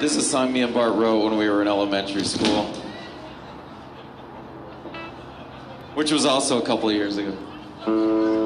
This is a song me and Bart wrote when we were in elementary school, which was also a couple of years ago.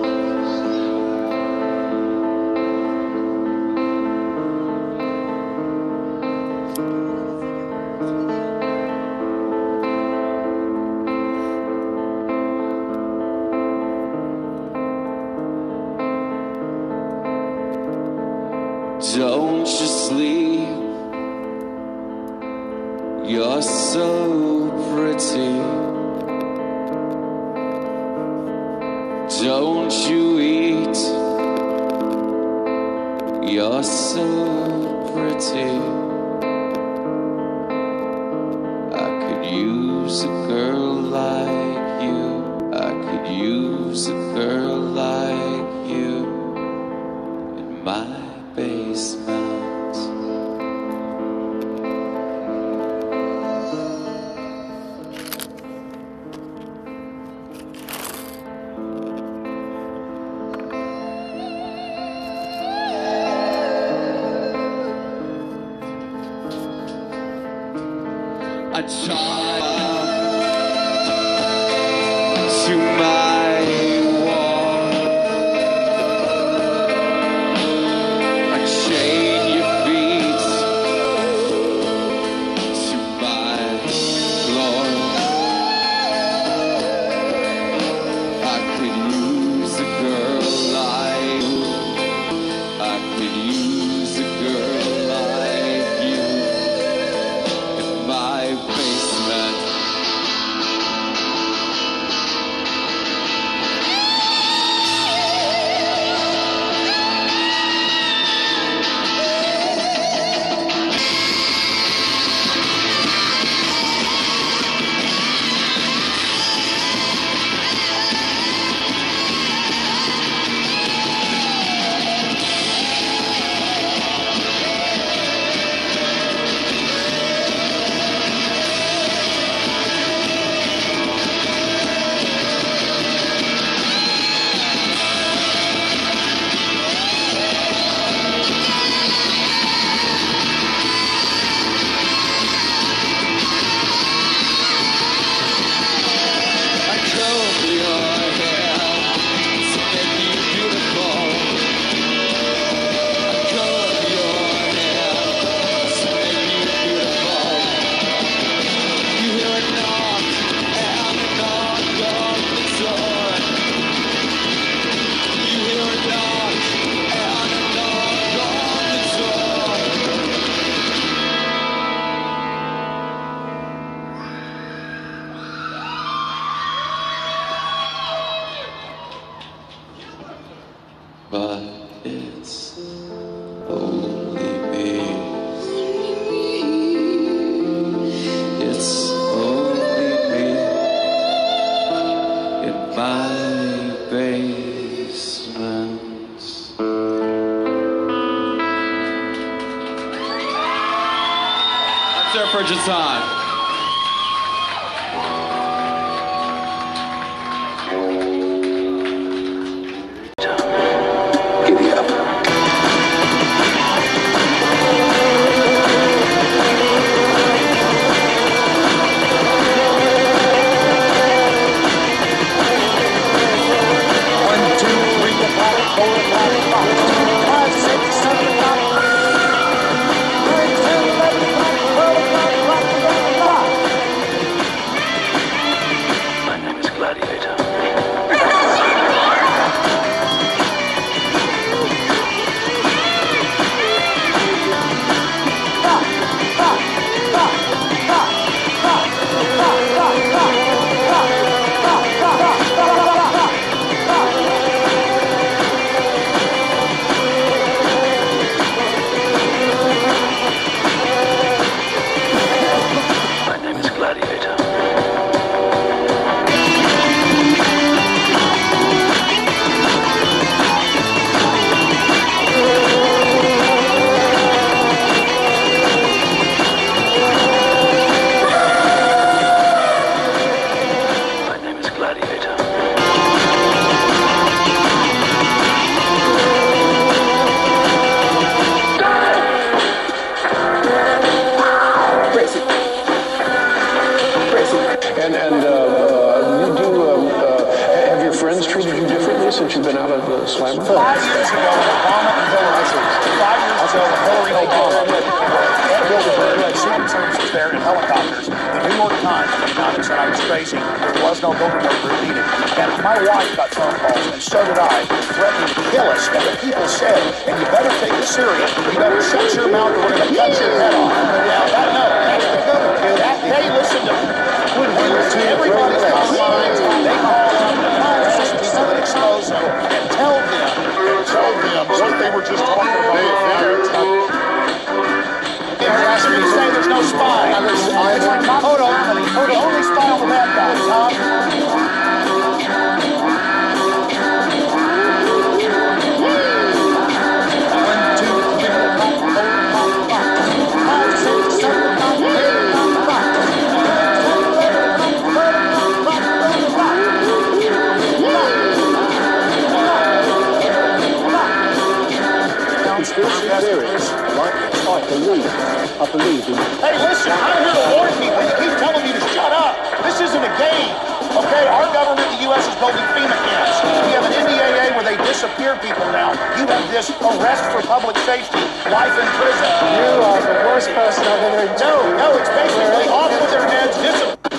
Person I've No, no, it's basically off with their heads.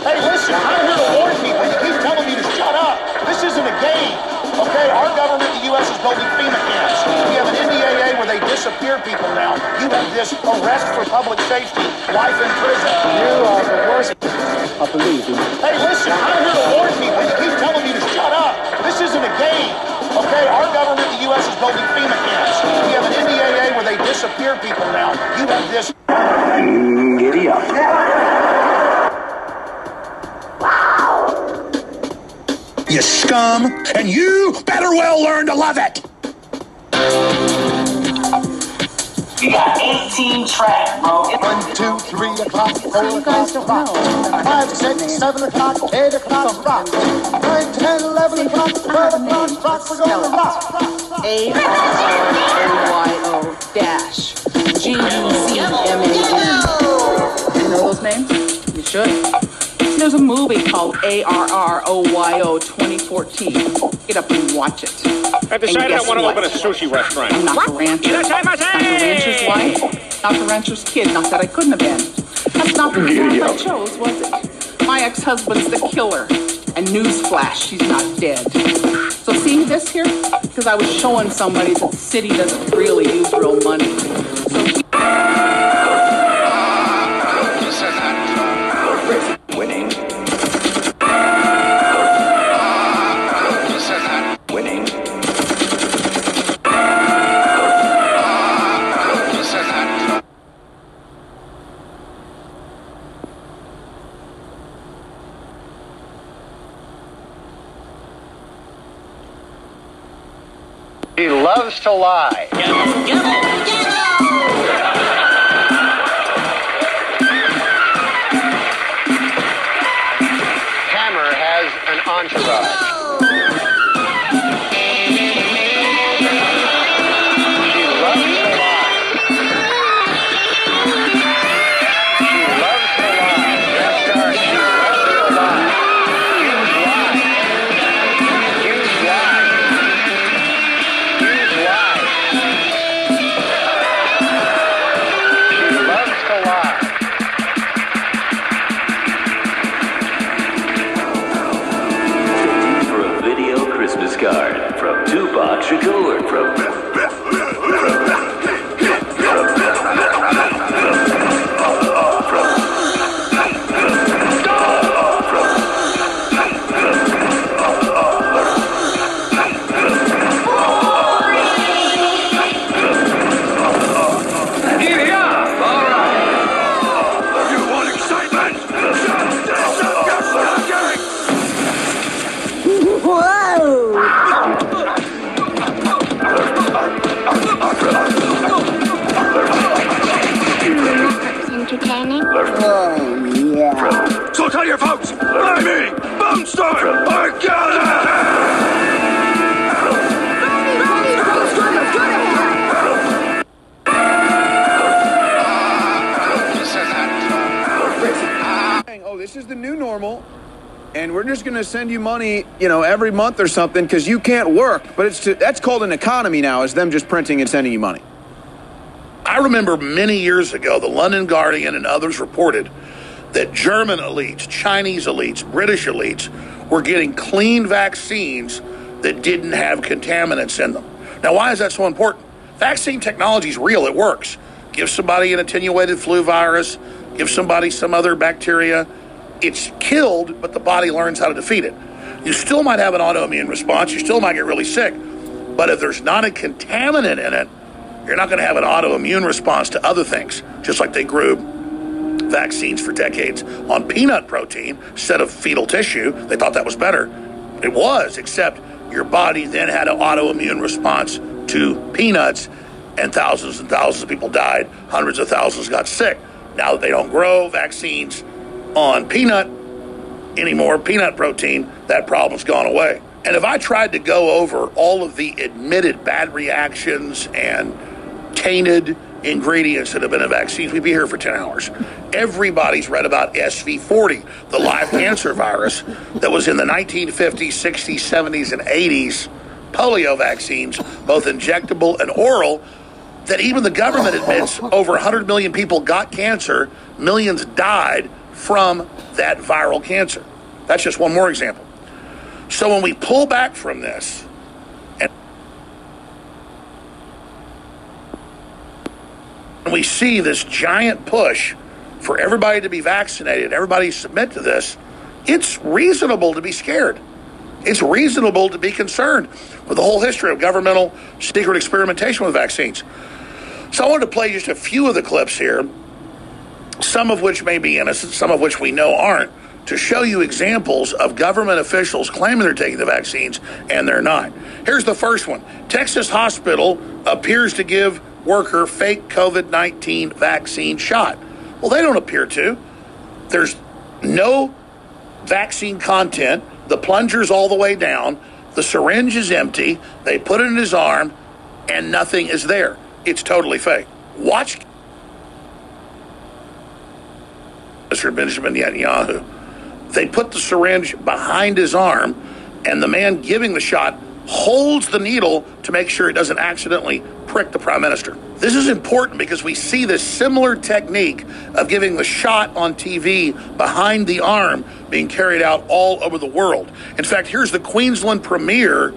Hey, listen, I'm here to warn people. You keep telling me to shut up. This isn't a game. Okay, our government, the U.S., is building FEMA camps. We have an NDAA where they disappear people now. You have this arrest for public safety, life in prison. You are the worst. I believe in Hey, listen, I'm here to warn people. You keep telling me to shut up. This isn't a game. Okay, our government, the U.S., is building FEMA camps. We have an NDAA where they disappear people now. You have this you scum, and you better well learn to love it. You got 18 tracks, bro. One, two, three o'clock, four You guys don't five, six, seven o'clock, eight o'clock, rock. Nine, ten, eleven o'clock, twelve o'clock, rock. We're going to rock. A R R O Y O dash G U C M A N. You know those names? You should. There's a movie called A R R O Y O 2014. Get up and watch it. I decided I want to what? open a sushi restaurant. I'm not the rancher. Not the rancher's wife. Not the rancher's kid. Not that I couldn't have been. That's not the path I chose, was it? My ex-husband's the killer. And newsflash, she's not dead. So see this here? Because I was showing somebody that the city doesn't really use real money. To lie. You know, every month or something because you can't work. But it's to, that's called an economy now, is them just printing and sending you money. I remember many years ago, the London Guardian and others reported that German elites, Chinese elites, British elites were getting clean vaccines that didn't have contaminants in them. Now, why is that so important? Vaccine technology is real, it works. Give somebody an attenuated flu virus, give somebody some other bacteria. It's killed, but the body learns how to defeat it. You still might have an autoimmune response, you still might get really sick, but if there's not a contaminant in it, you're not going to have an autoimmune response to other things, just like they grew vaccines for decades on peanut protein instead of fetal tissue. They thought that was better. It was, except your body then had an autoimmune response to peanuts, and thousands and thousands of people died. Hundreds of thousands got sick. Now that they don't grow vaccines on peanut anymore, peanut protein, that problem's gone away. And if I tried to go over all of the admitted bad reactions and tainted ingredients that have been in vaccines, we'd be here for 10 hours. Everybody's read about SV40, the live cancer virus that was in the 1950s, 60s, 70s, and 80s polio vaccines, both injectable and oral, that even the government admits over 100 million people got cancer, millions died from that viral cancer. That's just one more example. So when we pull back from this, and we see this giant push for everybody to be vaccinated, everybody submit to this, it's reasonable to be scared. It's reasonable to be concerned with the whole history of governmental secret experimentation with vaccines. So I wanted to play just a few of the clips here, some of which may be innocent, some of which we know aren't, to show you examples of government officials claiming they're taking the vaccines and they're not. Here's the first one Texas hospital appears to give worker fake COVID 19 vaccine shot. Well, they don't appear to. There's no vaccine content. The plunger's all the way down. The syringe is empty. They put it in his arm, and nothing is there. It's totally fake. Watch Mr. Benjamin Netanyahu. They put the syringe behind his arm, and the man giving the shot holds the needle to make sure it doesn't accidentally prick the prime minister. This is important because we see this similar technique of giving the shot on TV behind the arm being carried out all over the world. In fact, here's the Queensland premier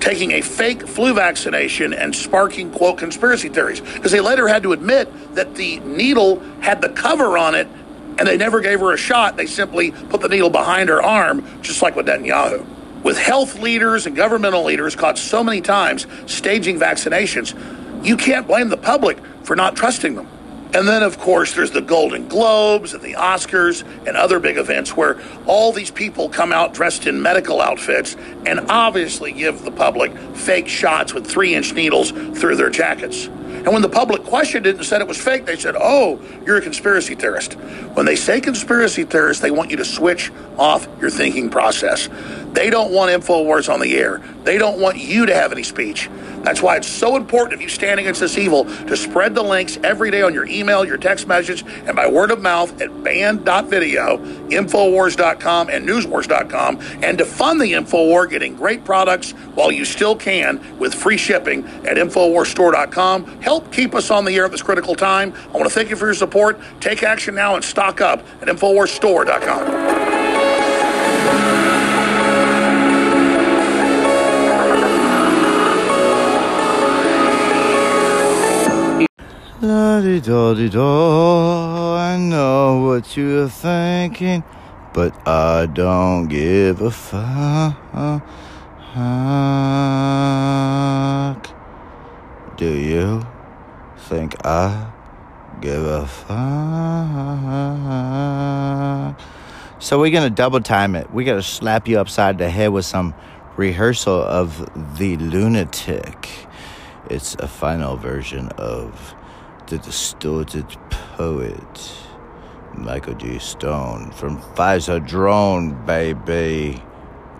taking a fake flu vaccination and sparking quote conspiracy theories because they later had to admit that the needle had the cover on it and they never gave her a shot. They simply put the needle behind her arm, just like with Netanyahu. With health leaders and governmental leaders caught so many times staging vaccinations, you can't blame the public for not trusting them. And then, of course, there's the Golden Globes and the Oscars and other big events where all these people come out dressed in medical outfits and obviously give the public fake shots with three inch needles through their jackets. And when the public questioned it and said it was fake, they said, Oh, you're a conspiracy theorist. When they say conspiracy theorist, they want you to switch off your thinking process. They don't want InfoWars on the air. They don't want you to have any speech. That's why it's so important if you stand against this evil to spread the links every day on your email, your text message, and by word of mouth at band.video, Infowars.com, and Newswars.com, and to fund the Infowar getting great products while you still can with free shipping at InfoWarsStore.com. Help keep us on the air at this critical time. I want to thank you for your support. Take action now and stock up at InfoWarsStore.com. La di da di I know what you're thinking, but I don't give a fuck. Do you think I give a fuck? So we're gonna double time it. We gotta slap you upside the head with some rehearsal of the lunatic. It's a final version of the distorted poet, Michael G. Stone from Pfizer Drone, baby.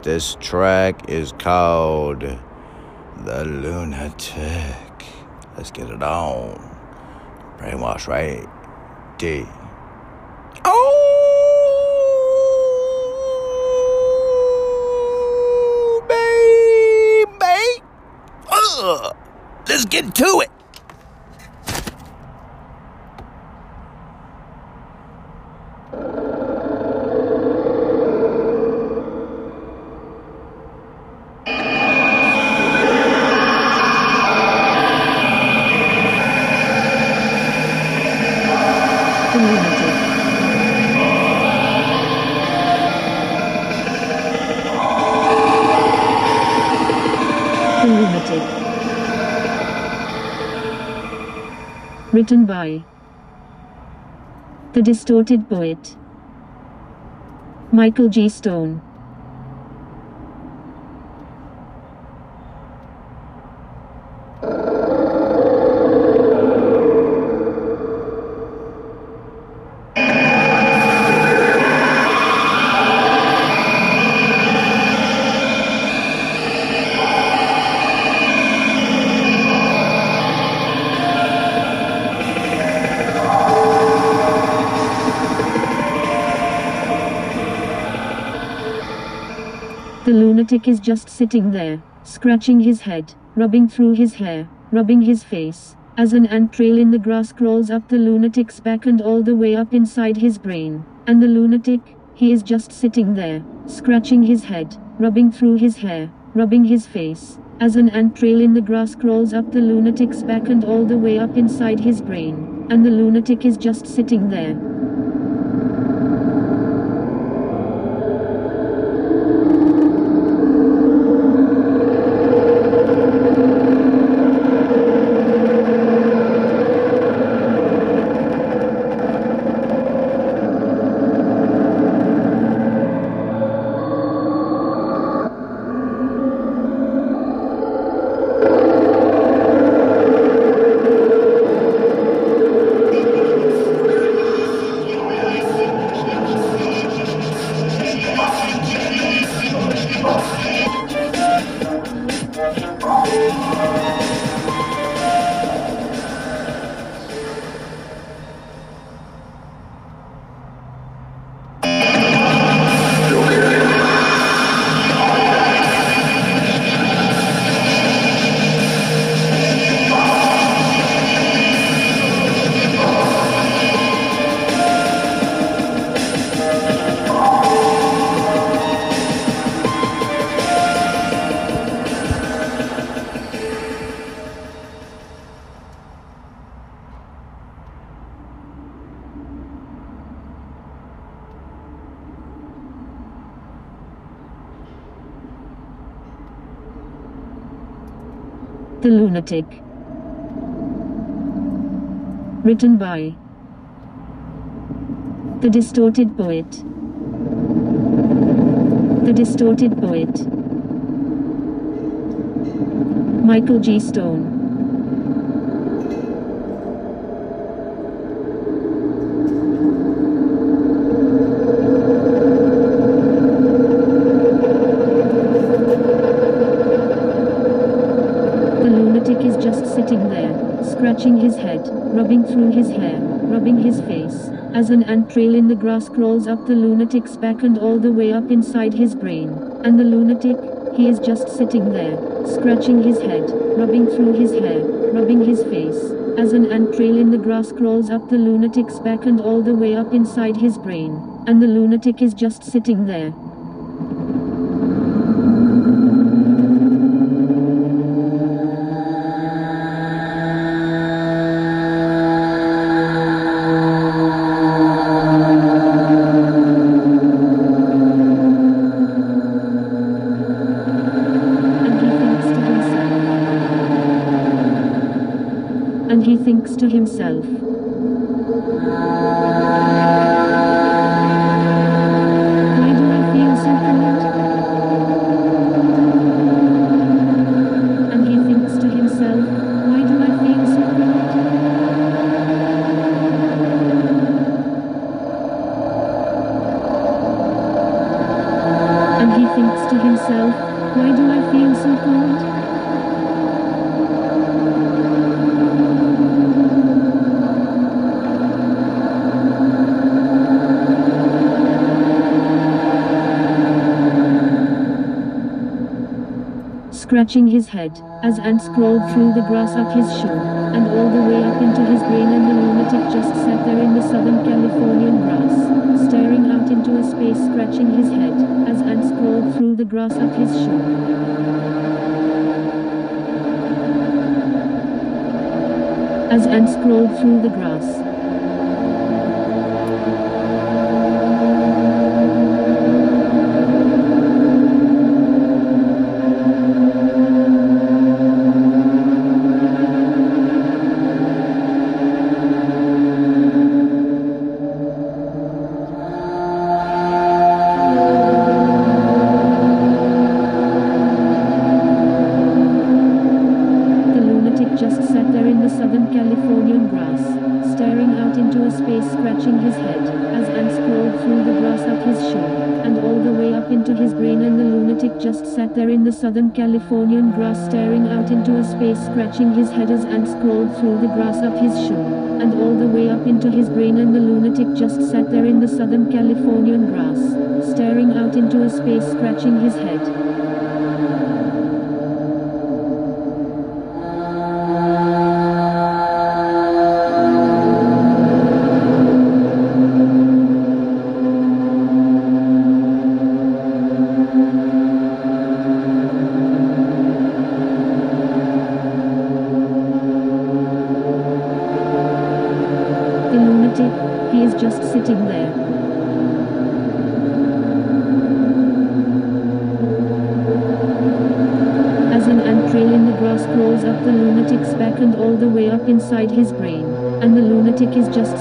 This track is called The Lunatic. Let's get it on. Brainwash, right? D. Oh, baby. Ugh. Let's get to it. community. Community. Written by The Distorted Poet Michael G. Stone lunatic is just sitting there, scratching his head, rubbing through his hair, rubbing his face, as an ant trail in the grass crawls up the lunatic's back and all the way up inside his brain. And the lunatic, he is just sitting there, scratching his head, rubbing through his hair, rubbing his face, as an ant trail in the grass crawls up the lunatic's back and all the way up inside his brain. And the lunatic is just sitting there, The Lunatic. Written by The Distorted Poet. The Distorted Poet. Michael G. Stone. The lunatic is just sitting there, scratching his head, rubbing through his hair, rubbing his face, as an ant trail in the grass crawls up the lunatic's back and all the way up inside his brain. And the lunatic, he is just sitting there, scratching his head, rubbing through his hair, rubbing his face, as an ant trail in the grass crawls up the lunatic's back and all the way up inside his brain. And the lunatic is just sitting there, to scratching his head, as ants crawled through the grass up his shoe, and all the way up into his brain and the lunatic just sat there in the southern Californian grass, staring out into a space scratching his head, as ants crawled through the grass up his shoe. As ants crawled through the grass, into a space scratching his head as ants crawled through the grass up his shoe, and all the way up into his brain and the lunatic just sat there in the southern Californian grass, staring out into a space scratching his head.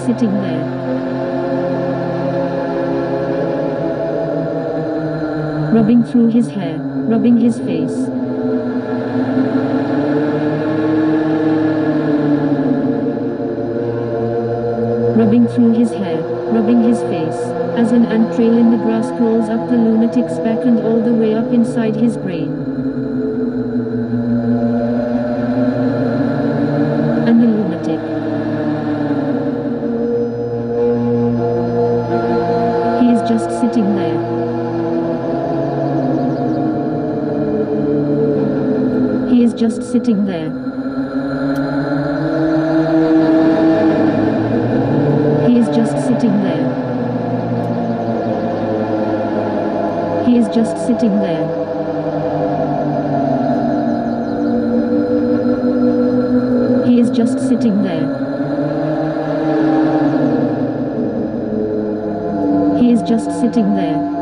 Sitting there. Rubbing through his hair, rubbing his face. rubbing through his hair, rubbing his face, as an ant trail in the grass crawls up the lunatic's back and all the way up inside his brain. Sitting there. He is just sitting there. He is just sitting there. He is just sitting there. He is just sitting there.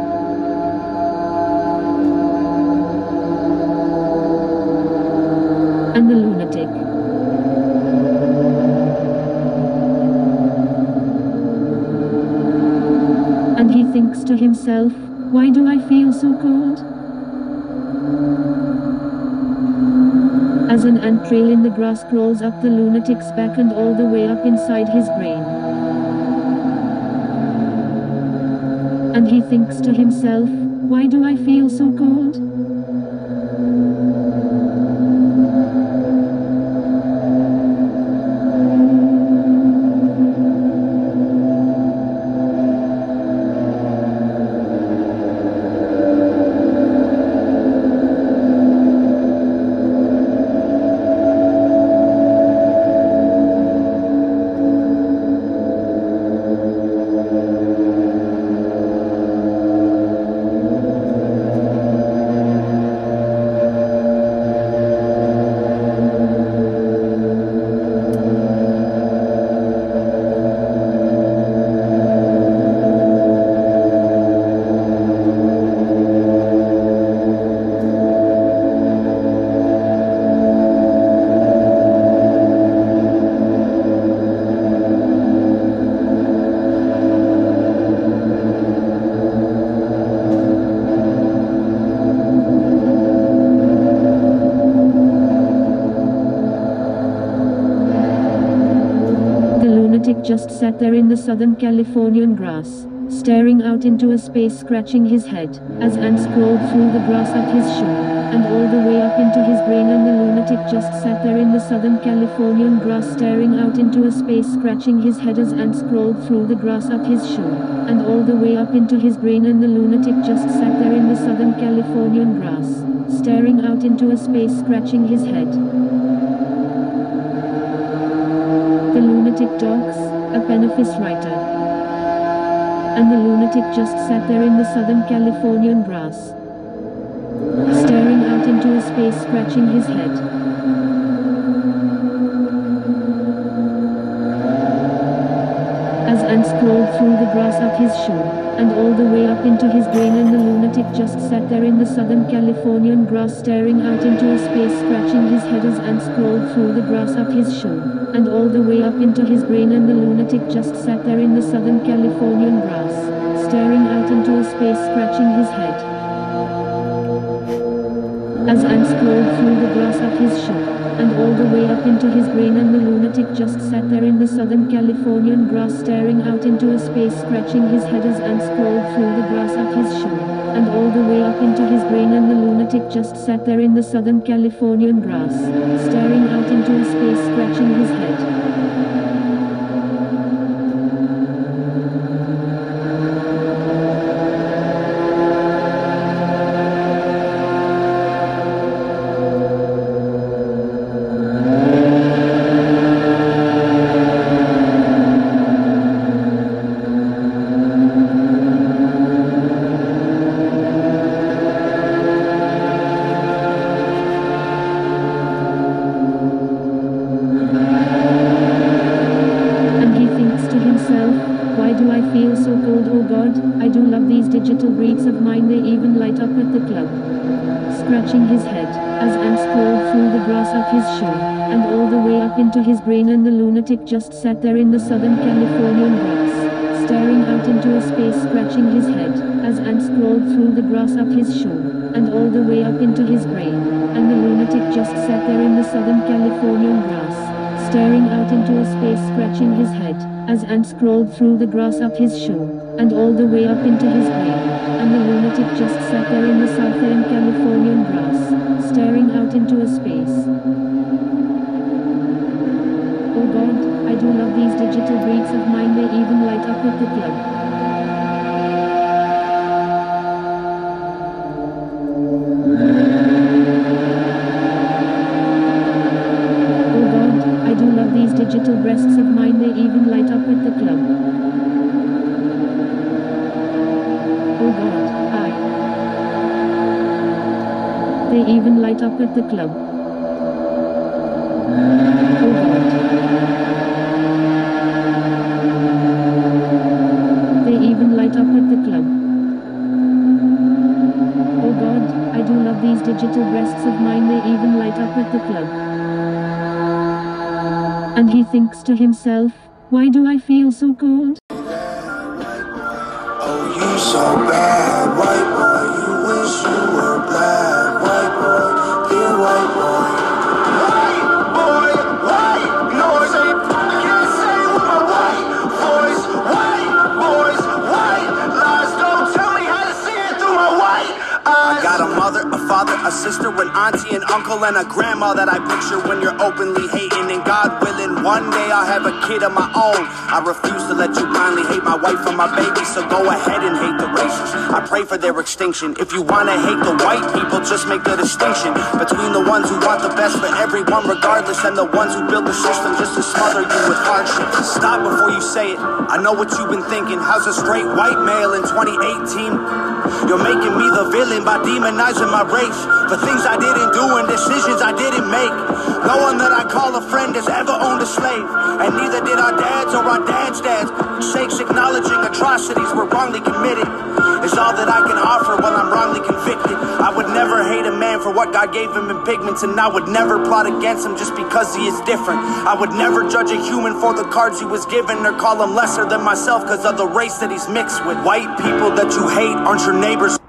Himself, why do I feel so cold? As an ant trail in the grass crawls up the lunatic's back and all the way up inside his brain. And he thinks to himself, why do I feel so cold? Just sat there in the southern Californian grass, staring out into a space scratching his head, as ants crawled through the grass at his shoe, and all the way up into his brain and the lunatic just sat there in the southern Californian grass staring out into a space scratching his head as ants crawled through the grass at his shoe, and all the way up into his brain and the lunatic just sat there in the southern Californian grass, staring out into a space scratching his head. Lunatic a benefice writer. And the lunatic just sat there in the southern Californian grass, staring out into a space scratching his head. Through the grass up his shoe, and all the way up into his brain and the lunatic just sat there in the southern Californian grass staring out into a space scratching his head as ants crawled through the grass up his shoe, and all the way up into his brain and the lunatic just sat there in the southern Californian grass, staring out into a space scratching his head. as ants crawled through the grass of his shoe, and all the way up into his brain and the lunatic just sat there in the Southern Californian grass staring out into a space scratching his head as ants crawled through the grass of his shoe, and all the way up into his brain and the lunatic just sat there in the Southern Californian grass, staring out into a space scratching his head. Digital breeds of mine, they even light up at the club. Scratching his head, as ants crawled through the grass of his shoe, and all the way up into his brain, and the lunatic just sat there in the Southern Californian grass, staring out into a space, scratching his head, as ants crawled through the grass of his shoe, and all the way up into his brain, and the lunatic just sat there in the Southern Californian grass, staring out into a space scratching his head, as ants crawled through the grass of his shoe, and all the way up into his brain, and the lunatic just sat there in the Southern Californian grass, staring out into a space. Oh God, I do love these digital breeds of mine, they even light up at the club. Up at the club. They even light up at the club. Oh God, I do love these digital breasts of mine, they even light up at the club. And he thinks to himself, why do I feel so cold? Oh, you so bad, a sister, an auntie, an uncle, and a grandma that I picture when you're openly hating. And God willing, one day I'll have a kid of my own. I refuse to let you blindly hate my wife and my baby, so go ahead and hate the races. I pray for their extinction. If you wanna hate the white people, just make the distinction between the ones who want the best for everyone, regardless, and the ones who build the system just to smother you with hardship. Stop before you say it. I know what you've been thinking. How's a straight white male in 2018? You're making me the villain by demonizing my race for things I didn't do and decisions I didn't make. No one that I call a friend has ever owned a slave, and neither did our dads or our dads' dads. Sakes acknowledging atrocities were wrongly committed is all that I can offer while I'm wrongly convicted. I would never hate a man for what God gave him in pigments, and I would never plot against him just because he is different. I would never judge a human for the cards he was given or call him lesser than myself because of the race that he's mixed with. White people that you hate aren't your neighbors.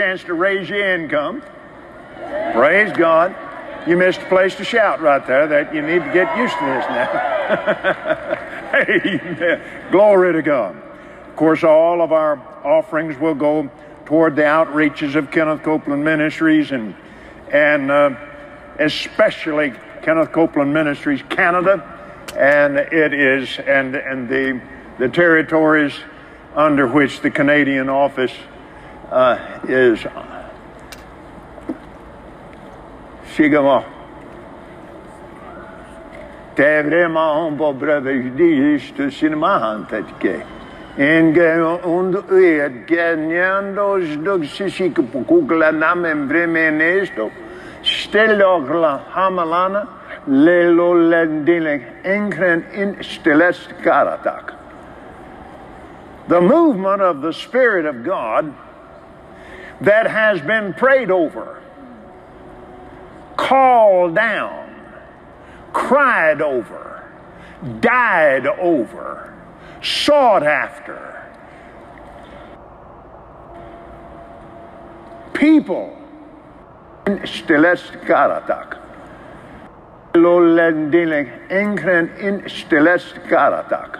Chance to raise your income. Praise God. You missed a place to shout right there that you need to get used to this now. Amen. Glory to God. Of course, all of our offerings will go toward the outreaches of Kenneth Copeland Ministries and and uh, especially Kenneth Copeland Ministries Canada, and it is and and the the territories under which the Canadian office uh, is. Sigama. Det vraiment på bröder just sinemahan tetke. En und dog sisik. Stellogla hamalana lelo in stilest karatak. The movement of the Spirit of God that has been prayed over called down, cried over, died over, sought after. People in stilest karatak.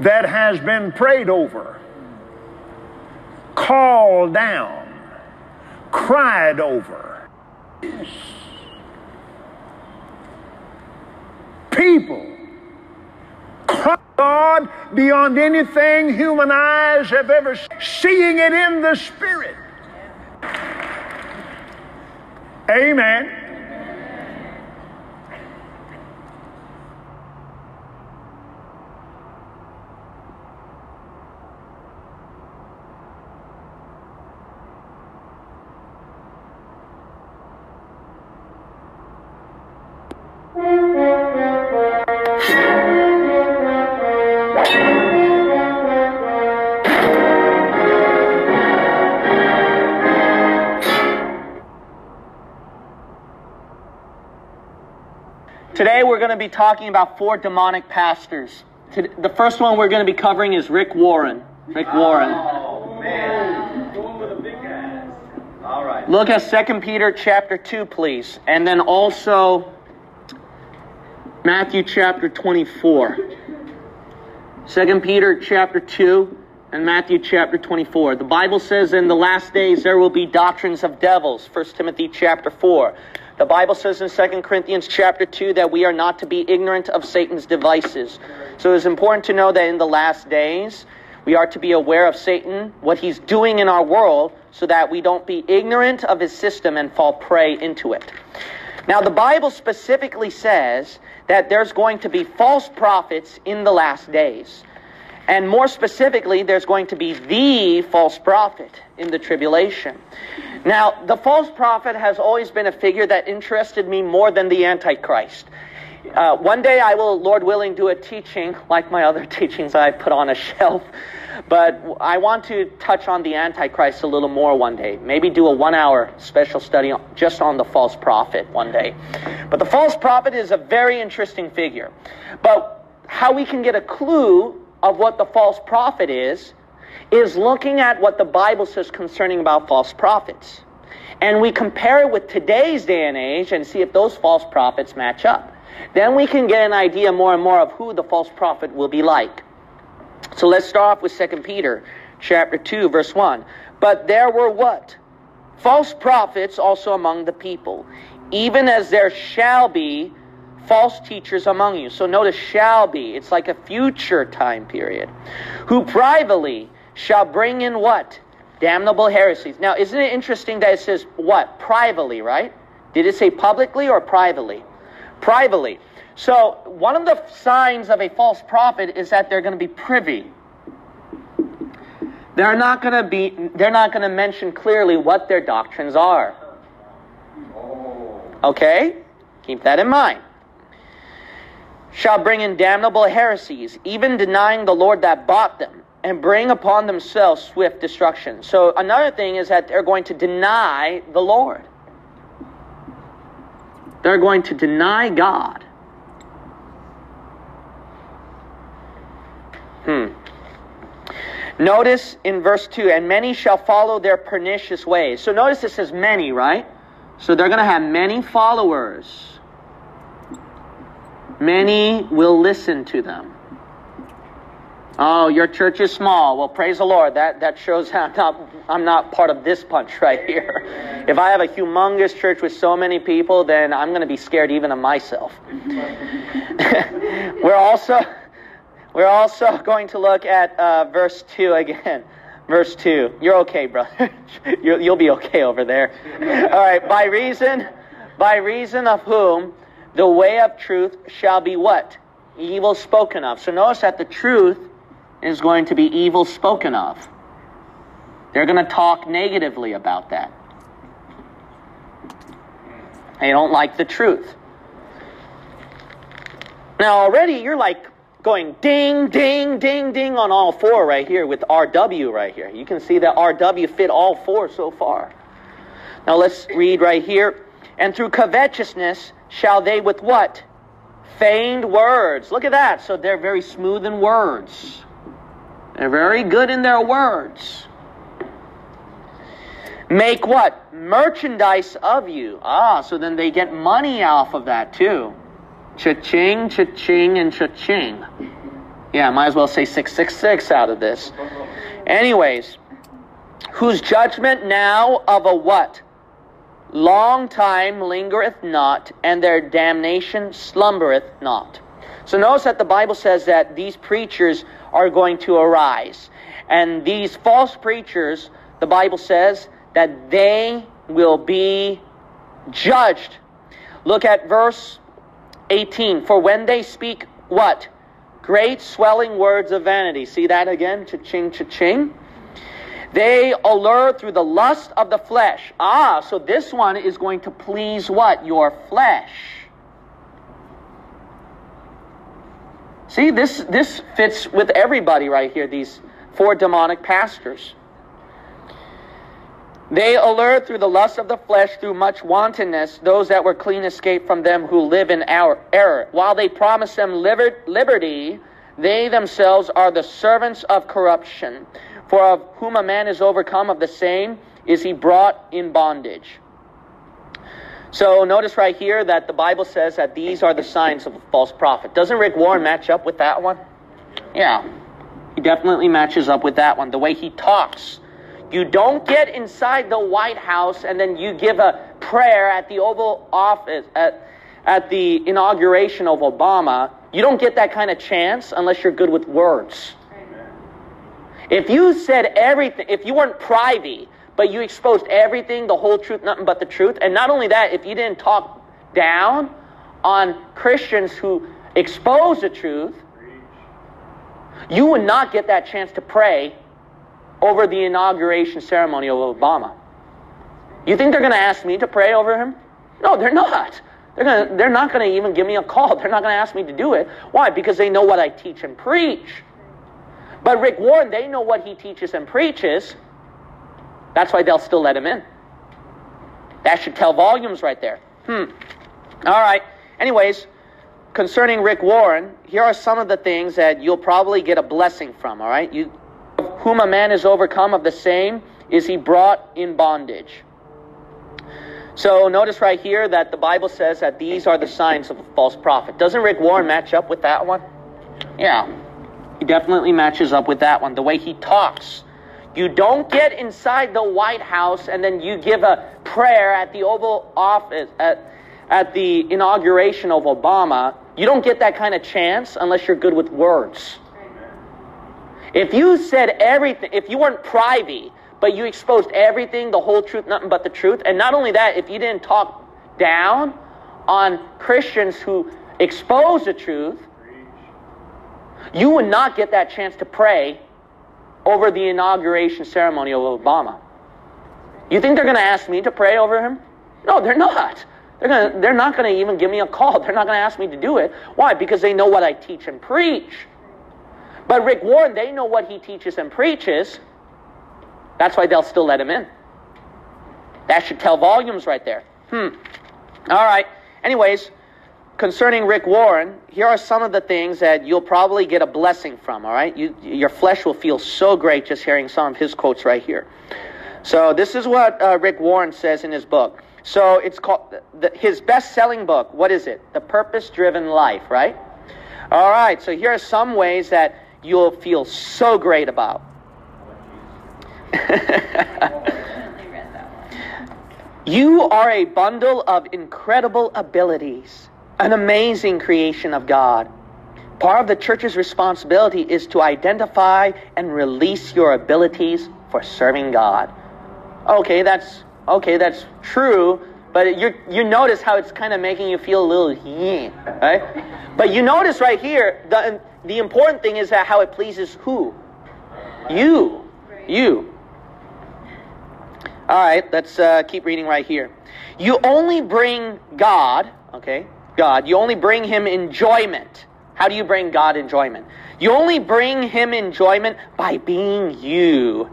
that has been prayed over, called down, cried over. People cry God beyond anything human eyes have ever seen, seeing it in the Spirit. Amen. Going to be talking about four demonic pastors. The first one we're going to be covering is Rick Warren. Rick Warren. All right. Look at 2 Peter chapter 2, please. And then also Matthew chapter 24. 2 Peter chapter 2 and Matthew chapter 24. The Bible says in the last days there will be doctrines of devils. 1 Timothy chapter 4. The Bible says in 2 Corinthians chapter 2 that we are not to be ignorant of Satan's devices. So it's important to know that in the last days we are to be aware of Satan, what he's doing in our world, so that we don't be ignorant of his system and fall prey into it. Now, the Bible specifically says that there's going to be false prophets in the last days. And more specifically, there's going to be the false prophet in the tribulation. Now, the false prophet has always been a figure that interested me more than the Antichrist. Uh, one day I will, Lord willing, do a teaching like my other teachings I put on a shelf. But I want to touch on the Antichrist a little more one day. Maybe do a one hour special study just on the false prophet one day. But the false prophet is a very interesting figure. But how we can get a clue of what the false prophet is, is looking at what the Bible says concerning about false prophets. And we compare it with today's day and age and see if those false prophets match up. Then we can get an idea more and more of who the false prophet will be like. So let's start off with 2 Peter chapter 2 verse 1. But there were what? False prophets also among the people, even as there shall be false teachers among you. So notice shall be. It's like a future time period. Who privately shall bring in what? Damnable heresies. Now, isn't it interesting that it says what? Privately, right? Did it say publicly or privately? Privately. So, one of the signs of a false prophet is that they're going to be privy. they're not going to be they're not going to mention clearly what their doctrines are. Oh. Okay? Keep that in mind. Shall bring in damnable heresies, even denying the Lord that bought them, and bring upon themselves swift destruction. So another thing is that they're going to deny the Lord. They're going to deny God. Hmm. Notice in verse 2, and many shall follow their pernicious ways. So notice it says many, right? So they're going to have many followers. Many will listen to them. Oh, your church is small. Well, praise the Lord. That that shows I'm not I'm not part of this punch right here. If I have a humongous church with so many people, then I'm going to be scared even of myself. we're also we're also going to look at uh, verse two again. Verse two. You're okay, brother. you'll, you'll be okay over there. All right. By reason, by reason of whom the way of truth shall be what evil spoken of. So notice that the truth is going to be evil spoken of. They're going to talk negatively about that. They don't like the truth. Now, already you're like going ding, ding, ding, ding on all four right here with RW right here. You can see that RW fit all four so far. Now, let's read right here. And through covetousness shall they with what? Feigned words. Look at that. So they're very smooth in words. They're very good in their words. Make what? Merchandise of you. Ah, so then they get money off of that too. Cha-ching, cha-ching, and cha-ching. Yeah, might as well say 666 out of this. Anyways, whose judgment now of a what? Long time lingereth not, and their damnation slumbereth not. So notice that the Bible says that these preachers are going to arise. And these false preachers, the Bible says that they will be judged. Look at verse 18. For when they speak what? Great swelling words of vanity. See that again? Cha-ching, cha-ching. They allure through the lust of the flesh. Ah, so this one is going to please what? Your flesh. See, this, this fits with everybody right here, these four demonic pastors. They allure through the lust of the flesh, through much wantonness, those that were clean escape from them who live in our error. While they promise them liber- liberty, they themselves are the servants of corruption. For of whom a man is overcome, of the same is he brought in bondage. So notice right here that the Bible says that these are the signs of a false prophet. Doesn't Rick Warren match up with that one? Yeah, he definitely matches up with that one. The way he talks. You don't get inside the White House and then you give a prayer at the Oval Office, at, at the inauguration of Obama. You don't get that kind of chance unless you're good with words. If you said everything, if you weren't privy, but you exposed everything, the whole truth, nothing but the truth, and not only that, if you didn't talk down on Christians who expose the truth, you would not get that chance to pray over the inauguration ceremony of Obama. You think they're going to ask me to pray over him? No, they're not. They're, gonna, they're not going to even give me a call. They're not going to ask me to do it. Why? Because they know what I teach and preach. But Rick Warren, they know what he teaches and preaches. That's why they'll still let him in. That should tell volumes right there. Hmm. All right. Anyways, concerning Rick Warren, here are some of the things that you'll probably get a blessing from, all right? You whom a man is overcome of the same is he brought in bondage. So notice right here that the Bible says that these are the signs of a false prophet. Doesn't Rick Warren match up with that one? Yeah. He definitely matches up with that one. The way he talks. You don't get inside the White House and then you give a prayer at the Oval Office, at, at the inauguration of Obama. You don't get that kind of chance unless you're good with words. If you said everything, if you weren't privy, but you exposed everything, the whole truth, nothing but the truth, and not only that, if you didn't talk down on Christians who expose the truth, you would not get that chance to pray over the inauguration ceremony of Obama. You think they're going to ask me to pray over him? No, they're not. They're, gonna, they're not going to even give me a call. They're not going to ask me to do it. Why? Because they know what I teach and preach. But Rick Warren, they know what he teaches and preaches. That's why they'll still let him in. That should tell volumes right there. Hmm. All right. Anyways, concerning Rick Warren, here are some of the things that you'll probably get a blessing from, all right? You, your flesh will feel so great just hearing some of his quotes right here. So, this is what uh, Rick Warren says in his book. So, it's called the, his best selling book. What is it? The Purpose Driven Life, right? All right. So, here are some ways that you'll feel so great about. you are a bundle of incredible abilities, an amazing creation of God. Part of the church's responsibility is to identify and release your abilities for serving God. Okay, that's okay, that's true, but you you notice how it's kind of making you feel a little yeah, right? But you notice right here, the the important thing is that how it pleases who? You. You. All right, let's uh, keep reading right here. You only bring God, okay, God, you only bring Him enjoyment. How do you bring God enjoyment? You only bring Him enjoyment by being you.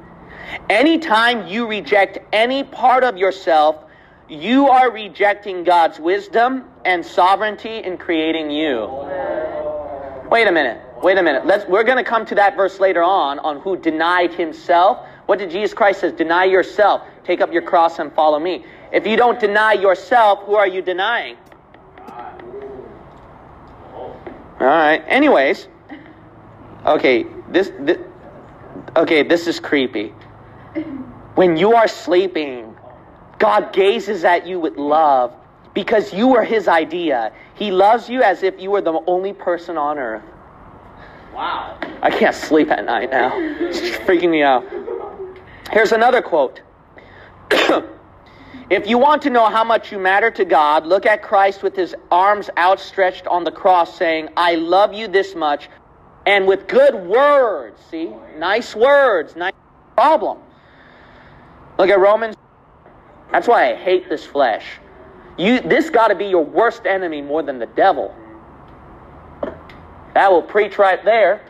Anytime you reject any part of yourself, you are rejecting God's wisdom and sovereignty in creating you. Wait a minute. Wait a minute. Let's, we're going to come to that verse later on on who denied himself. What did Jesus Christ says? Deny yourself. Take up your cross and follow me. If you don't deny yourself, who are you denying? All right. Anyways, okay, this, this okay, this is creepy. When you are sleeping, God gazes at you with love because you were his idea. He loves you as if you were the only person on earth. Wow. I can't sleep at night now. It's freaking me out. Here's another quote. if you want to know how much you matter to God, look at Christ with his arms outstretched on the cross saying, I love you this much. And with good words, see? Nice words, nice problem. Look at Romans. That's why I hate this flesh. You, this got to be your worst enemy more than the devil. That will preach right there.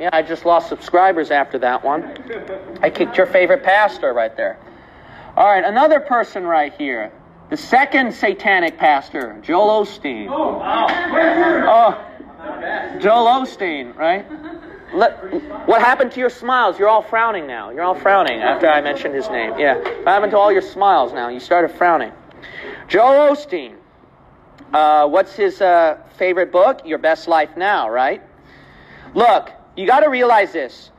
Yeah, I just lost subscribers after that one. I kicked your favorite pastor right there. All right, another person right here. The second satanic pastor, Joel Osteen. Oh, wow. Oh, Joel Osteen, right? Let, what happened to your smiles? You're all frowning now. You're all frowning after I mentioned his name. Yeah. What happened to all your smiles now? You started frowning. Joel Osteen. Uh, what's his uh, favorite book? Your Best Life Now, right? Look, you got to realize this.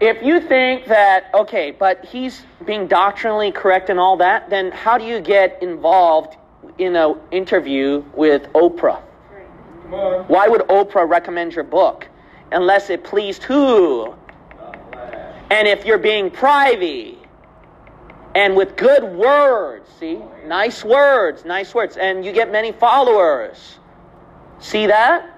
If you think that, okay, but he's being doctrinally correct and all that, then how do you get involved in an interview with Oprah? Why would Oprah recommend your book? Unless it pleased who? And if you're being privy and with good words, see? Nice words, nice words, and you get many followers. See that?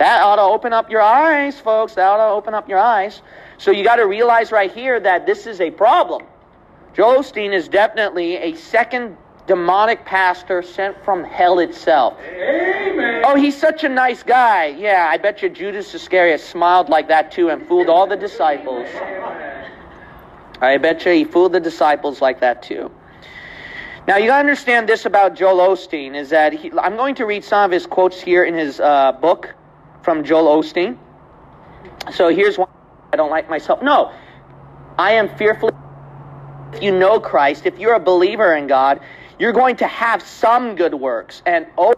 That ought to open up your eyes, folks. That ought to open up your eyes. So you got to realize right here that this is a problem. Joel Osteen is definitely a second demonic pastor sent from hell itself. Amen. Oh, he's such a nice guy. Yeah, I bet you Judas Iscariot smiled like that too and fooled all the disciples. I bet you he fooled the disciples like that too. Now you gotta understand this about Joel Osteen is that he, I'm going to read some of his quotes here in his uh, book from Joel Osteen. So here's one. I don't like myself. No, I am fearfully. If you know Christ, if you're a believer in God, you're going to have some good works. And oh,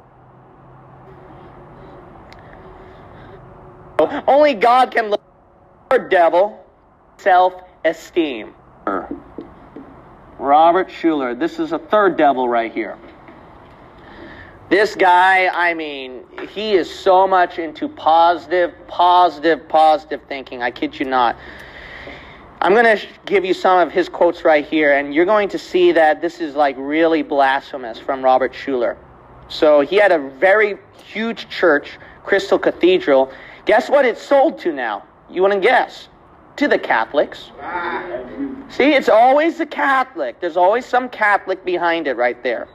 only God can look for devil self-esteem. Robert Schuller. This is a third devil right here. This guy, I mean, he is so much into positive, positive, positive thinking. I kid you not. I'm going to give you some of his quotes right here, and you're going to see that this is like really blasphemous from Robert Schuller. So he had a very huge church, Crystal Cathedral. Guess what it's sold to now? You want to guess? to the Catholics. Ah. See, it's always the Catholic. There's always some Catholic behind it right there.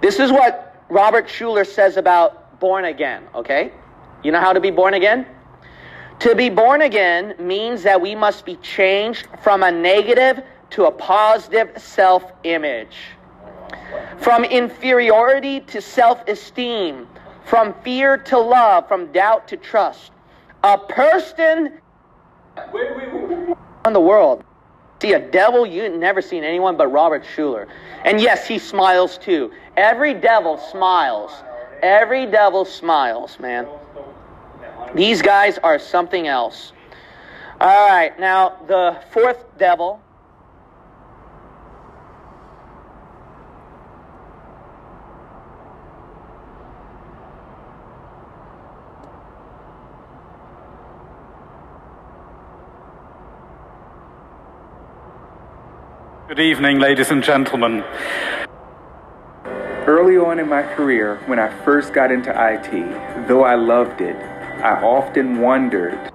This is what Robert Schuller says about born again, okay? You know how to be born again? To be born again means that we must be changed from a negative to a positive self image, from inferiority to self esteem, from fear to love, from doubt to trust. A person on the world. See, a devil, you've never seen anyone but Robert Schuller. And yes, he smiles too. Every devil smiles. Every devil smiles, man. These guys are something else. All right, now the fourth devil. Good evening, ladies and gentlemen. Early on in my career, when I first got into IT, though I loved it, I often wondered.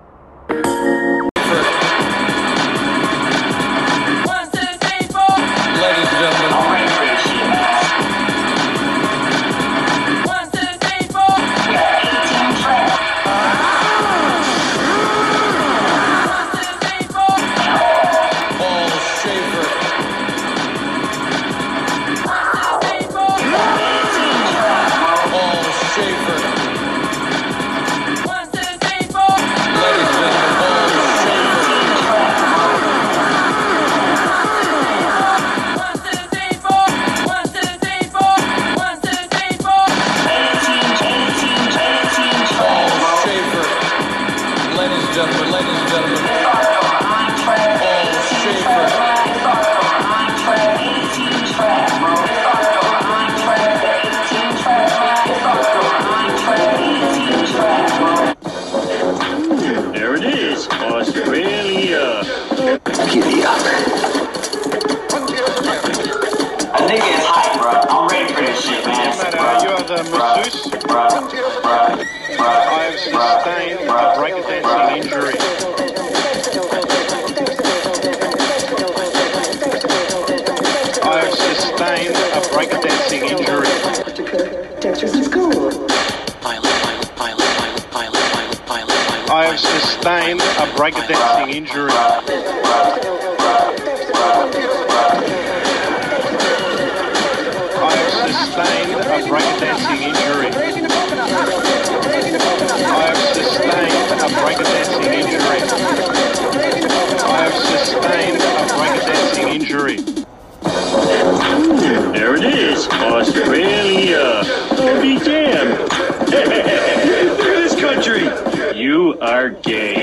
Are gay.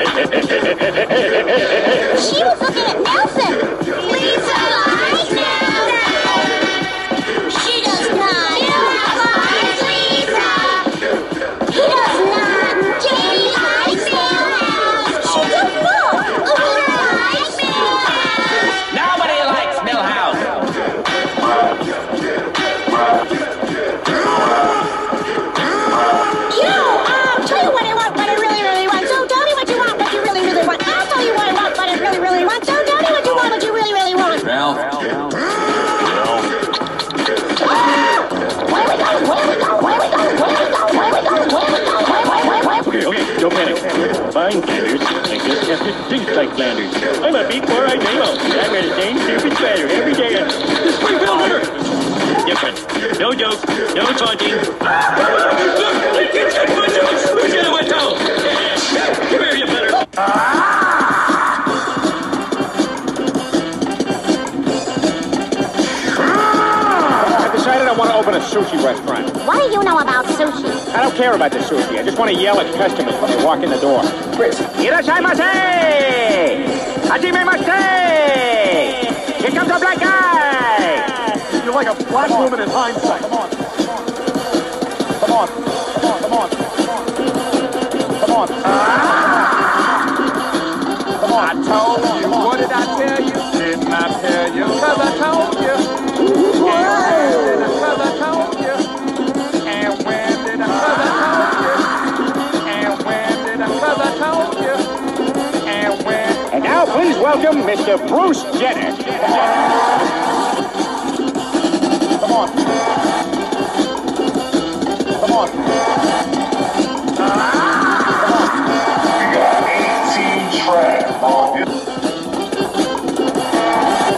sushi restaurant. What do you know about sushi? I don't care about the sushi. I just want to yell at customers when they walk in the door. Chris. Irashaimase! Hajimemase! Here comes a black guy! You're like a black woman in hindsight. Come on. Come on. Come on. Come on. Come on. Come on. I told you. What did I tell you? Didn't I tell you? Cause I told you. Mr. Bruce Jenner. Come on. Come on.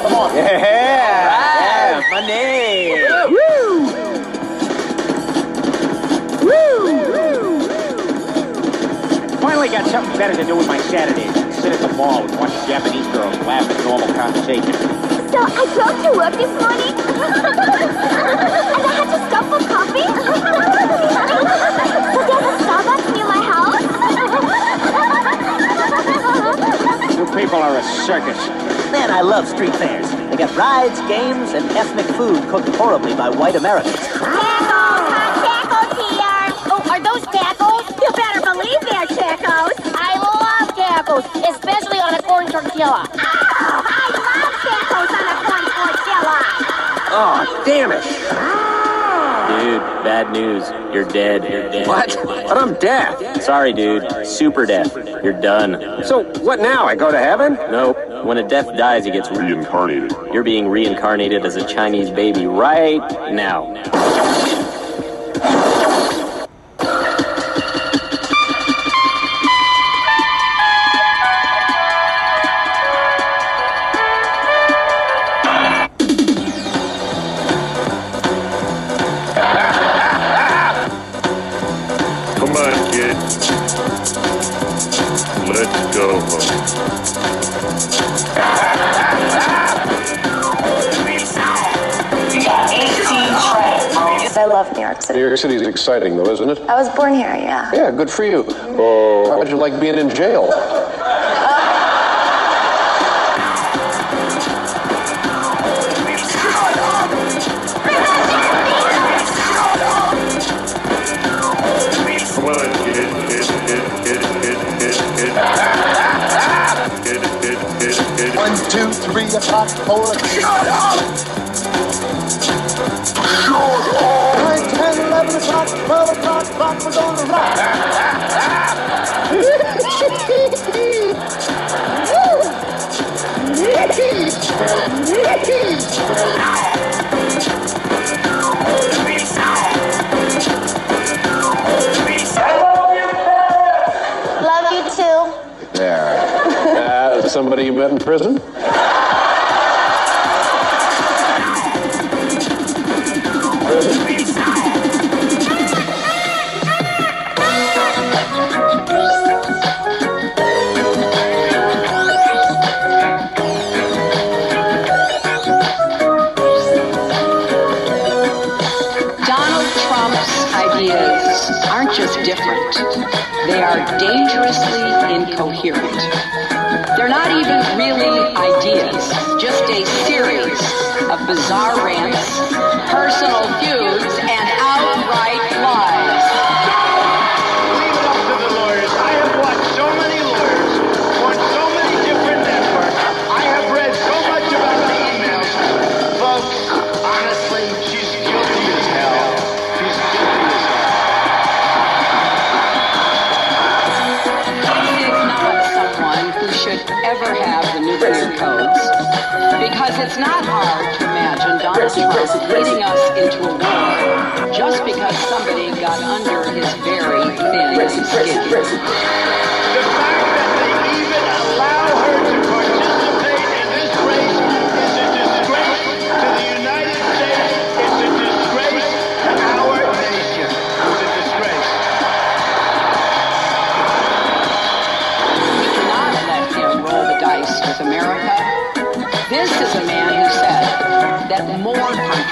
Come on. Yeah, yeah, money. Woo! Finally got something better to do with my Saturdays sit at the mall and watch Japanese girls laugh at normal conversation. So I drove to work this morning, and I had to stop for coffee. so there's a Starbucks near my house. You people are a circus. Man, I love street fairs. They got rides, games, and ethnic food cooked horribly by white Americans. A. Oh, I love tacos on a corn tortilla. Oh, damn it. Dude, bad news. You're dead. You're dead. What? But I'm dead. Sorry, dude. Super death. You're done. So, what now? I go to heaven? Nope. When a death dies, he gets reincarnated. You're being reincarnated as a Chinese baby right now. City. New York City is exciting, though, isn't it? I was born here, yeah. Yeah, good for you. Oh. How'd you like being in jail? One, two, three o'clock, four o'clock. Shut up! Eleven o'clock, twelve o'clock, clock was on the rock. Love you too. There. Uh, somebody you met in prison? Dangerously incoherent. They're not even really ideas, just a series of bizarre rants, personal feuds, it's not hard to imagine Donald Trump leading us into a war just because somebody got under his very thin skin. The fact that they even allow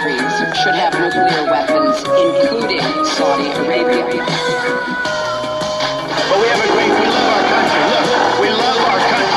countries should have nuclear weapons, including Saudi Arabia. But we have a great, we love our country. Look, we love our country.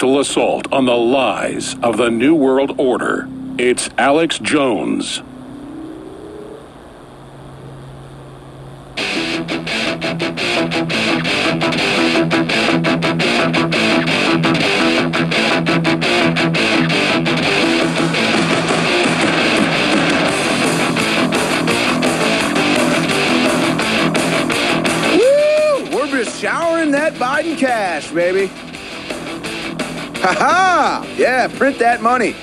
Frontal assault on the lies of the New World Order, it's Alex Jones. We're just showering that Biden cash, baby. Ha ha! Yeah, print that money.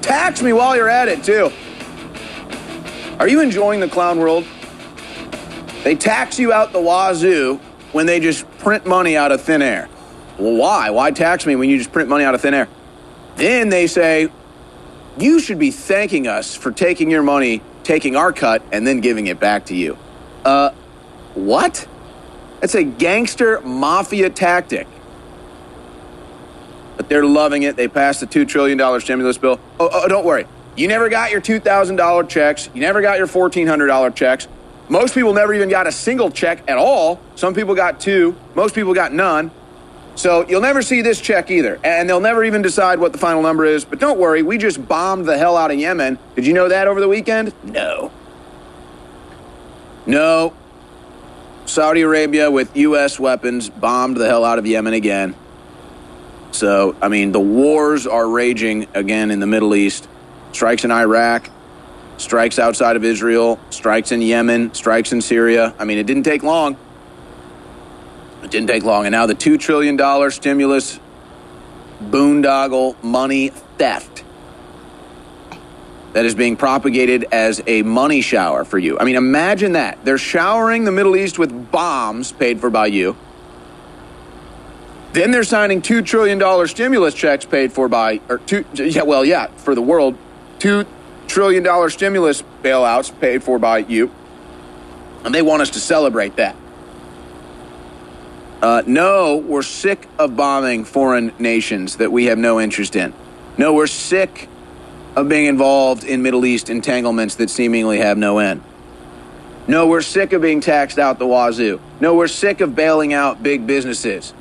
Tax me while you're at it, too. Are you enjoying the clown world? They tax you out the wazoo when they just print money out of thin air. Well, why? Why tax me when you just print money out of thin air? Then they say, you should be thanking us for taking your money, taking our cut, and then giving it back to you. Uh, what? That's a gangster mafia tactic. But they're loving it. They passed the $2 trillion stimulus bill. Oh, oh, don't worry. You never got your $2,000 checks. You never got your $1,400 checks. Most people never even got a single check at all. Some people got two. Most people got none. So you'll never see this check either. And they'll never even decide what the final number is. But don't worry, we just bombed the hell out of Yemen. Did you know that over the weekend? No. No. Saudi Arabia with U.S. weapons bombed the hell out of Yemen again. So, I mean, the wars are raging again in the Middle East. Strikes in Iraq, strikes outside of Israel, strikes in Yemen, strikes in Syria. I mean, it didn't take long. It didn't take long. And now the $2 trillion stimulus boondoggle money theft that is being propagated as a money shower for you. I mean, imagine that. They're showering the Middle East with bombs paid for by you. Then they're signing $2 trillion stimulus checks paid for by, or two, yeah, well, yeah, for the world. $2 trillion stimulus bailouts paid for by you. And they want us to celebrate that. Uh, no, we're sick of bombing foreign nations that we have no interest in. No, we're sick of being involved in Middle East entanglements that seemingly have no end. No, we're sick of being taxed out the wazoo. No, we're sick of bailing out big businesses.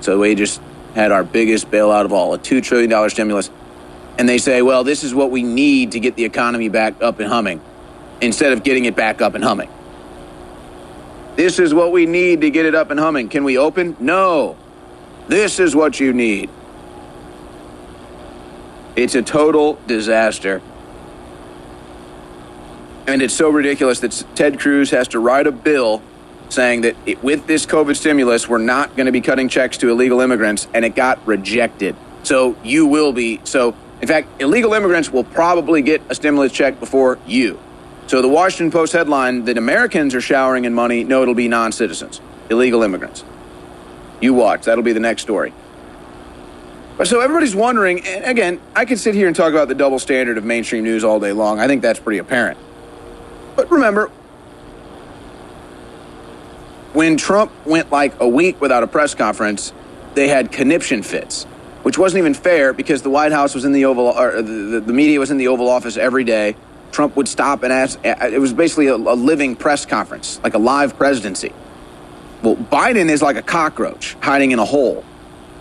So we just had our biggest bailout of all, a $2 trillion stimulus. And they say, well, this is what we need to get the economy back up and humming, instead of getting it back up and humming. This is what we need to get it up and humming. Can we open? No. This is what you need. It's a total disaster. And it's so ridiculous that Ted Cruz has to write a bill saying that it, with this COVID stimulus, we're not going to be cutting checks to illegal immigrants, and it got rejected. So you will be. So, in fact, illegal immigrants will probably get a stimulus check before you. So the Washington Post headline that Americans are showering in money, no, it'll be non citizens, illegal immigrants. You watch, that'll be the next story. So everybody's wondering, and again, I could sit here and talk about the double standard of mainstream news all day long. I think that's pretty apparent. But remember, when Trump went like a week without a press conference, they had conniption fits, which wasn't even fair because the White House was in the Oval, or uh, the, the media was in the Oval Office every day. Trump would stop and ask. It was basically a, a living press conference, like a live presidency. Well, Biden is like a cockroach hiding in a hole.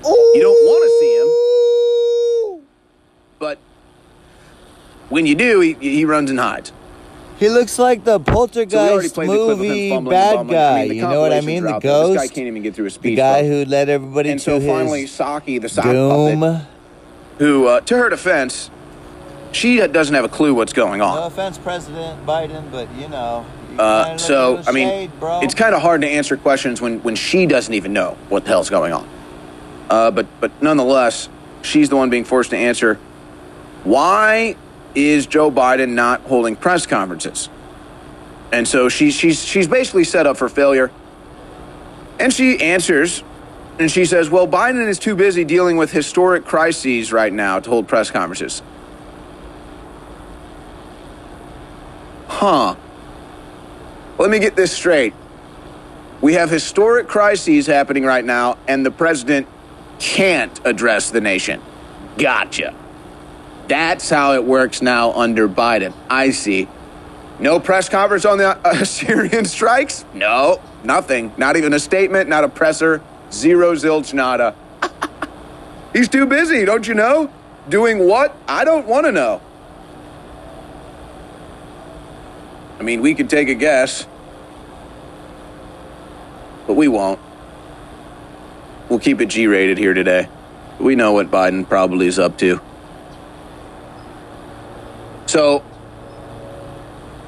You don't want to see him, but when you do, he, he runs and hides. He looks like the poltergeist played the clip of him movie bad guy. I mean, the you know what I mean? The ghost. This guy can't even get through a speech. The guy who led everybody and to so his finally, Psaki, the sock doom. puppet, who, uh, to her defense, she doesn't have a clue what's going on. No offense, President Biden, but you know. you Uh, so, I mean, shade, it's kind of hard to answer questions when, when she doesn't even know what the hell's going on. Uh, but, but nonetheless, she's the one being forced to answer why is Joe Biden not holding press conferences? And so she's, she's, she's basically set up for failure. And she answers, and she says, Well, Biden is too busy dealing with historic crises right now to hold press conferences. Huh. Let me get this straight. We have historic crises happening right now, and the president can't address the nation. Gotcha. That's how it works now under Biden. I see. No press conference on the uh, Syrian strikes? No, nothing. Not even a statement, not a presser. Zero zilch nada. He's too busy, don't you know? Doing what? I don't want to know. I mean, we could take a guess, but we won't. We'll keep it G rated here today. We know what Biden probably is up to. So,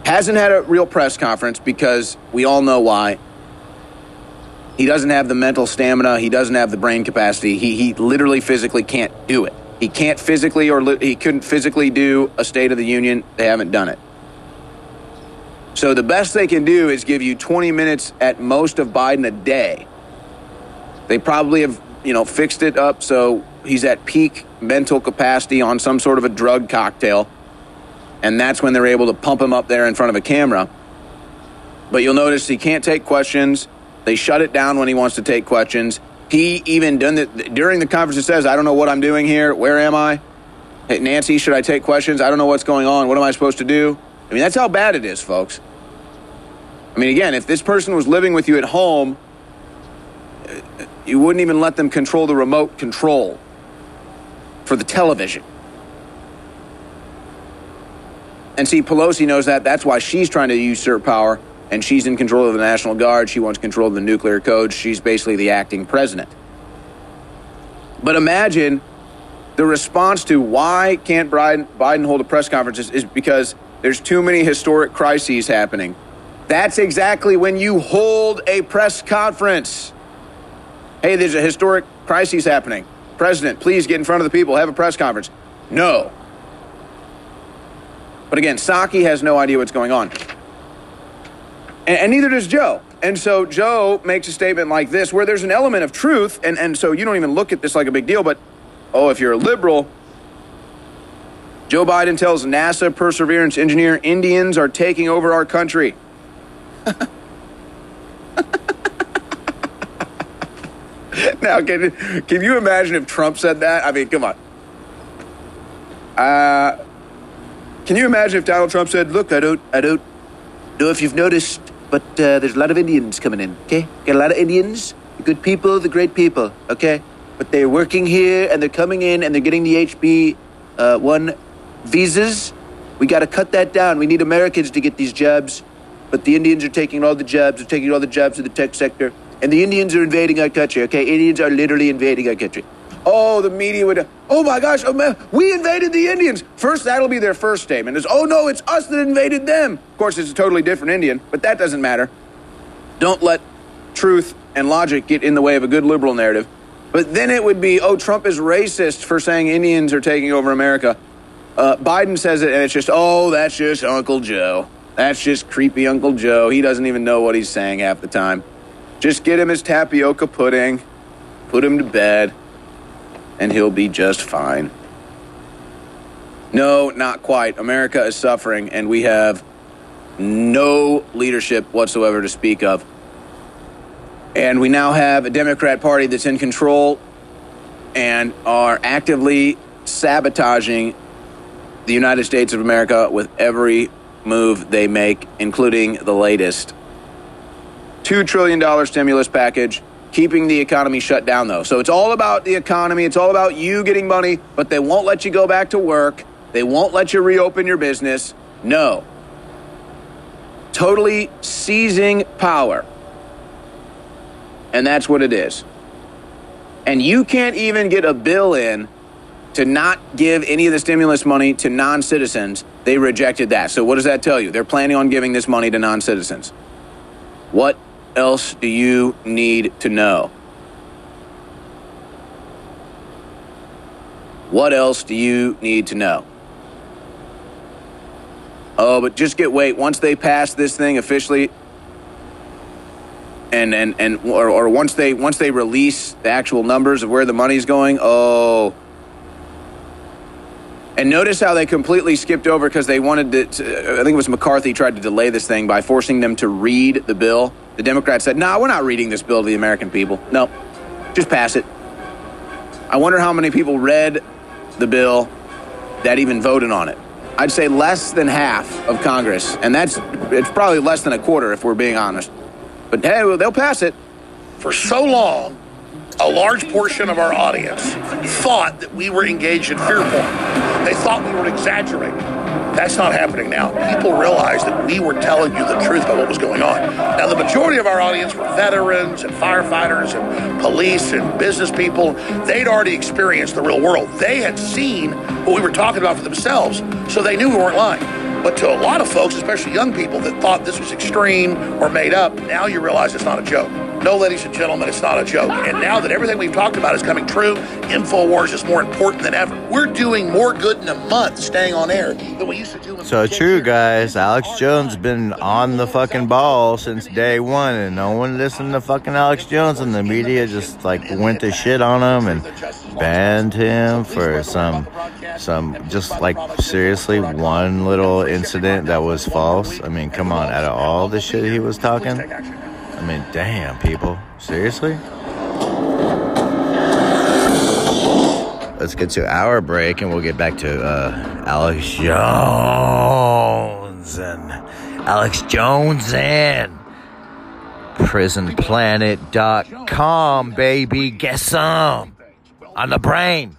hasn't had a real press conference because we all know why. He doesn't have the mental stamina. He doesn't have the brain capacity. He, he literally physically can't do it. He can't physically, or li- he couldn't physically do a State of the Union. They haven't done it. So the best they can do is give you 20 minutes at most of Biden a day. They probably have, you know, fixed it up so he's at peak mental capacity on some sort of a drug cocktail. And that's when they're able to pump him up there in front of a camera. But you'll notice he can't take questions. They shut it down when he wants to take questions. He even done it during the conference. It says, "I don't know what I'm doing here. Where am I? Hey, Nancy, should I take questions? I don't know what's going on. What am I supposed to do?" I mean, that's how bad it is, folks. I mean, again, if this person was living with you at home, you wouldn't even let them control the remote control for the television. And see, Pelosi knows that. That's why she's trying to usurp power, and she's in control of the National Guard. She wants control of the nuclear codes. She's basically the acting president. But imagine the response to why can't Biden, hold a press conference is because there's too many historic crises happening. That's exactly when you hold a press conference. Hey, there's a historic crisis happening. President, please get in front of the people, have a press conference. No. But again, Psaki has no idea what's going on. And, and neither does Joe. And so Joe makes a statement like this where there's an element of truth, and, and so you don't even look at this like a big deal, but oh, if you're a liberal, Joe Biden tells NASA Perseverance engineer Indians are taking over our country. now, can, can you imagine if Trump said that? I mean, come on. Uh, can you imagine if Donald Trump said, "Look, I don't, I don't know if you've noticed, but uh, there's a lot of Indians coming in. Okay, got a lot of Indians, the good people, the great people. Okay, but they're working here and they're coming in and they're getting the HB uh, one visas. We got to cut that down. We need Americans to get these jobs, but the Indians are taking all the jobs. They're taking all the jobs in the tech sector, and the Indians are invading our country. Okay, Indians are literally invading our country. Oh, the media would. Oh my gosh, oh man, we invaded the Indians. First, that'll be their first statement. Is oh no, it's us that invaded them. Of course, it's a totally different Indian, but that doesn't matter. Don't let truth and logic get in the way of a good liberal narrative. But then it would be, oh, Trump is racist for saying Indians are taking over America. Uh, Biden says it, and it's just, oh, that's just Uncle Joe. That's just creepy Uncle Joe. He doesn't even know what he's saying half the time. Just get him his tapioca pudding, put him to bed, and he'll be just fine. No, not quite. America is suffering, and we have no leadership whatsoever to speak of. And we now have a Democrat Party that's in control and are actively sabotaging the United States of America with every move they make, including the latest $2 trillion stimulus package, keeping the economy shut down, though. So it's all about the economy. It's all about you getting money, but they won't let you go back to work. They won't let you reopen your business. No. Totally seizing power. And that's what it is. And you can't even get a bill in to not give any of the stimulus money to non citizens. They rejected that. So, what does that tell you? They're planning on giving this money to non citizens. What else do you need to know? What else do you need to know? Oh, but just get wait. Once they pass this thing officially, and and and or, or once they once they release the actual numbers of where the money's going, oh. And notice how they completely skipped over because they wanted to, to. I think it was McCarthy tried to delay this thing by forcing them to read the bill. The Democrats said, "No, nah, we're not reading this bill to the American people. No, just pass it." I wonder how many people read the bill that even voted on it. I'd say less than half of Congress, and that's it's probably less than a quarter if we're being honest. But hey, well, they'll pass it. For so long, a large portion of our audience thought that we were engaged in fear porn. They thought we were exaggerating. That's not happening now. People realize that we were telling you the truth about what was going on. Now, the majority of our audience were veterans and firefighters and police and business people. They'd already experienced the real world. They had seen what we were talking about for themselves, so they knew we weren't lying. But to a lot of folks, especially young people that thought this was extreme or made up, now you realize it's not a joke. No, ladies and gentlemen, it's not a joke. And now that everything we've talked about is coming true, InfoWars is more important than ever. We're doing more good in a month staying on air than we used to do. So true, guys. Alex Jones been on the fucking ball since day one, and no one listened to fucking Alex Jones, and the media just like went to shit on him and banned him for some, some just like seriously one little incident that was false. I mean, come on, out of all the shit he was talking. I mean, damn, people. Seriously? Let's get to our break and we'll get back to uh, Alex Jones and Alex Jones and prisonplanet.com, baby. Get some on the brain.